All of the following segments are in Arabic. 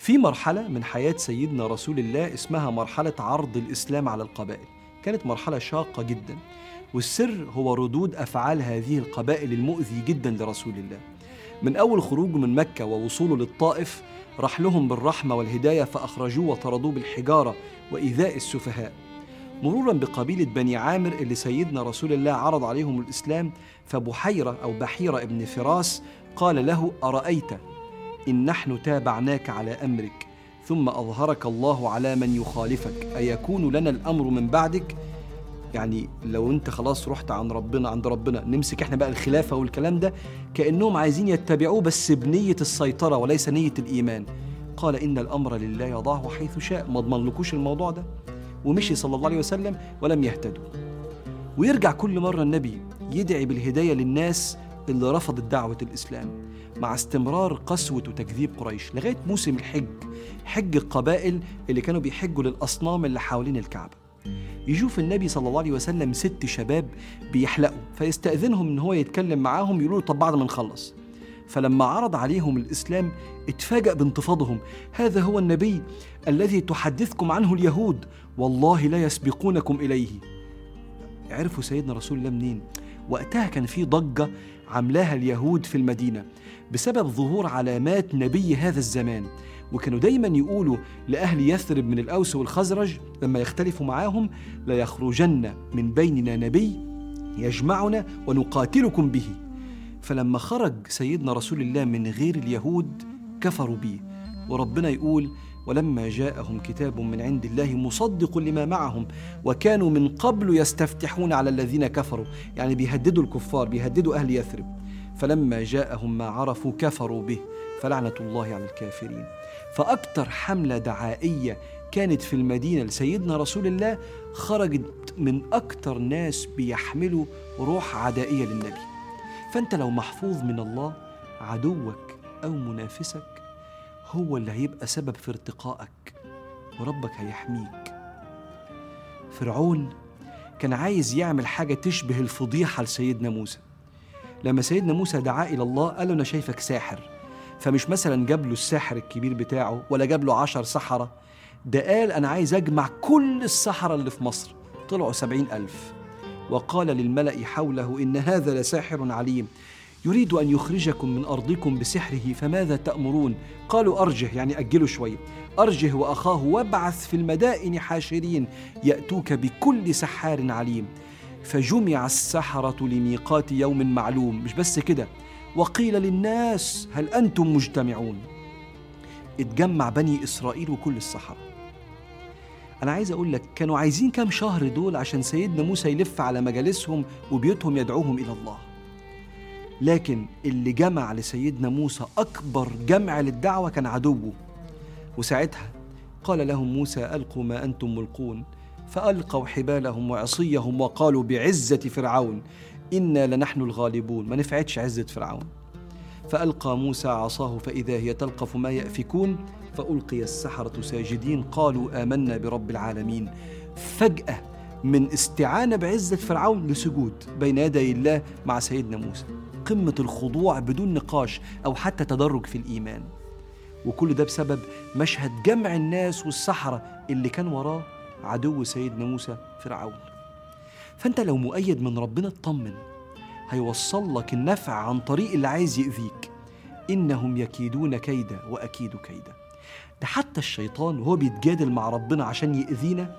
في مرحلة من حياة سيدنا رسول الله اسمها مرحلة عرض الإسلام على القبائل. كانت مرحلة شاقة جدا والسر هو ردود أفعال هذه القبائل المؤذي جدا لرسول الله. من أول خروجه من مكة ووصوله للطائف راح لهم بالرحمة والهداية فأخرجوه وطردوه بالحجارة وإيذاء السفهاء. مرورا بقبيلة بني عامر اللي سيدنا رسول الله عرض عليهم الإسلام فبحيرة أو بحيرة ابن فراس قال له أرأيت؟ إن نحن تابعناك على أمرك ثم أظهرك الله على من يخالفك. أيكون لنا الأمر من بعدك؟ يعني لو أنت خلاص رحت عن ربنا عند ربنا نمسك إحنا بقى الخلافة والكلام ده كأنهم عايزين يتبعوه بس بنية السيطرة وليس نية الإيمان. قال إن الأمر لله يضعه حيث شاء. ما اضمنلكوش الموضوع ده؟ ومشي صلى الله عليه وسلم ولم يهتدوا. ويرجع كل مرة النبي يدعي بالهداية للناس اللي رفضت دعوة الإسلام مع استمرار قسوة وتكذيب قريش لغاية موسم الحج حج القبائل اللي كانوا بيحجوا للأصنام اللي حوالين الكعبة. يشوف النبي صلى الله عليه وسلم ست شباب بيحلقوا فيستأذنهم إن هو يتكلم معاهم يقولوا له طب بعد ما نخلص. فلما عرض عليهم الإسلام اتفاجأ بانتفاضهم. هذا هو النبي الذي تحدثكم عنه اليهود والله لا يسبقونكم إليه. عرفوا سيدنا رسول الله منين؟ وقتها كان في ضجة عملاها اليهود في المدينة بسبب ظهور علامات نبي هذا الزمان. وكانوا دايما يقولوا لأهل يثرب من الأوس والخزرج لما يختلفوا معاهم ليخرجن من بيننا نبي يجمعنا ونقاتلكم به. فلما خرج سيدنا رسول الله من غير اليهود كفروا به. وربنا يقول ولما جاءهم كتاب من عند الله مصدق لما معهم وكانوا من قبل يستفتحون على الذين كفروا يعني بيهددوا الكفار بيهددوا أهل يثرب. فلما جاءهم ما عرفوا كفروا به فلعنة الله على الكافرين. فأكثر حملة دعائية كانت في المدينة لسيدنا رسول الله خرجت من أكثر ناس بيحملوا روح عدائية للنبي. فأنت لو محفوظ من الله عدوك أو منافسك هو اللي هيبقى سبب في ارتقائك وربك هيحميك. فرعون كان عايز يعمل حاجة تشبه الفضيحة لسيدنا موسى. لما سيدنا موسى دعا إلى الله قال له أنا شايفك ساحر فمش مثلا جاب له الساحر الكبير بتاعه ولا جاب له عشر سحرة ده قال أنا عايز أجمع كل السحرة اللي في مصر. طلعوا سبعين ألف. وقال للملأ حوله إن هذا لساحر عليم. يريد أن يخرجكم من أرضكم بسحره فماذا تأمرون؟ قالوا أرجه يعني أجلوا شوية أرجه وأخاه وابعث في المدائن حاشرين يأتوك بكل سحار عليم. فجمع السحرة لميقات يوم معلوم. مش بس كده وقيل للناس هل أنتم مجتمعون؟ اتجمع بني إسرائيل وكل السحرة. أنا عايز أقول لك كانوا عايزين كام شهر دول عشان سيدنا موسى يلف على مجالسهم وبيوتهم يدعوهم إلى الله. لكن اللي جمع لسيدنا موسى أكبر جمع للدعوة كان عدوه. وساعتها قال لهم موسى ألقوا ما أنتم ملقون. فألقوا حبالهم وعصيهم وقالوا بعزة فرعون إنا لنحن الغالبون. ما نفعتش عزة فرعون. فألقى موسى عصاه فإذا هي تلقف ما يأفكون فألقي السحرة ساجدين. قالوا آمنا برب العالمين. فجأة من استعانة بعزة فرعون لسجود بين يدي الله مع سيدنا موسى. قمة الخضوع بدون نقاش أو حتى تدرج في الإيمان. وكل ده بسبب مشهد جمع الناس والسحرة اللي كان وراه عدو سيدنا موسى فرعون. فأنت لو مؤيد من ربنا اطمن هيوصل لك النفع عن طريق اللي عايز يأذيك. إنهم يكيدون كيدا وأكيد كيدا. ده حتى الشيطان وهو بيتجادل مع ربنا عشان يأذينا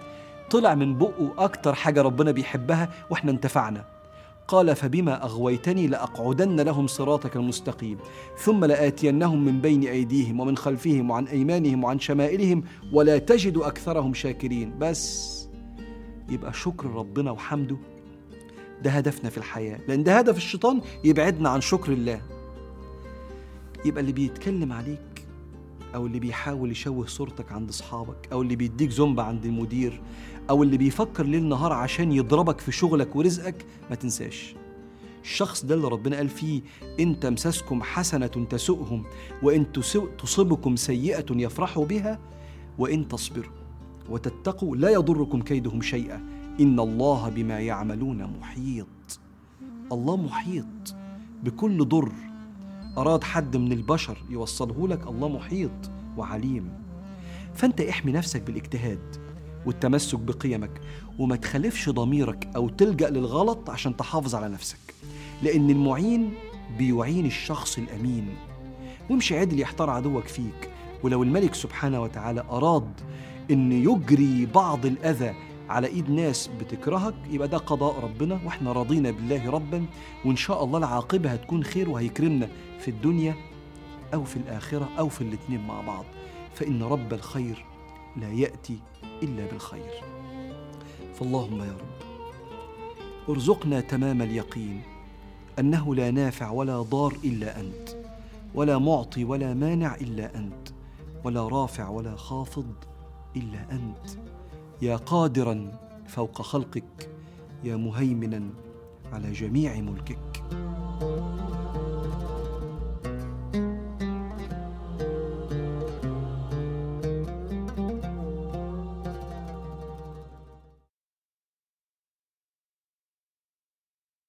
طلع من بقه أكتر حاجة ربنا بيحبها وإحنا انتفعنا. قال فبما أغويتني لأقعدن لهم صراطك المستقيم ثم لآتينهم من بين أيديهم ومن خلفهم وعن أيمانهم وعن شمائلهم ولا تجد أكثرهم شاكرين. بس يبقى شكر ربنا وحمده. ده هدفنا في الحياة. لأن ده هدف الشيطان يبعدنا عن شكر الله. يبقى اللي بيتكلم عليك أو اللي بيحاول يشوه صورتك عند أصحابك أو اللي بيديك زومبا عند المدير أو اللي بيفكر ليل نهار عشان يضربك في شغلك ورزقك ما تنساش. الشخص ده اللي ربنا قال فيه إن تمسسكم حسنة تسؤهم وإن تصبكم سيئة يفرحوا بها وإن تصبروا وتتقوا لا يضركم كيدهم شيئا. إن الله بما يعملون محيط. الله محيط بكل ضر أراد حد من البشر يوصله لك الله محيط وعليم. فأنت احمي نفسك بالاجتهاد والتمسك بقيمك وما تخالفش ضميرك أو تلجأ للغلط عشان تحافظ على نفسك لأن المعين بيعين الشخص الأمين. وامشي عدل يحتار عدوك فيك ولو الملك سبحانه وتعالى أراد إن يجري بعض الأذى على إيد ناس بتكرهك يبقى ده قضاء ربنا وإحنا راضينا بالله ربا وإن شاء الله العاقبة هتكون خير وهيكرمنا في الدنيا أو في الآخرة أو في الاتنين مع بعض. فإن رب الخير لا يأتي إلا بالخير. فاللهم يا رب ارزقنا تمام اليقين أنه لا نافع ولا ضار إلا أنت ولا معطي ولا مانع إلا أنت ولا رافع ولا خافض إلا أنت. يا قادرا فوق خلقك يا مهيمنا على جميع ملكك.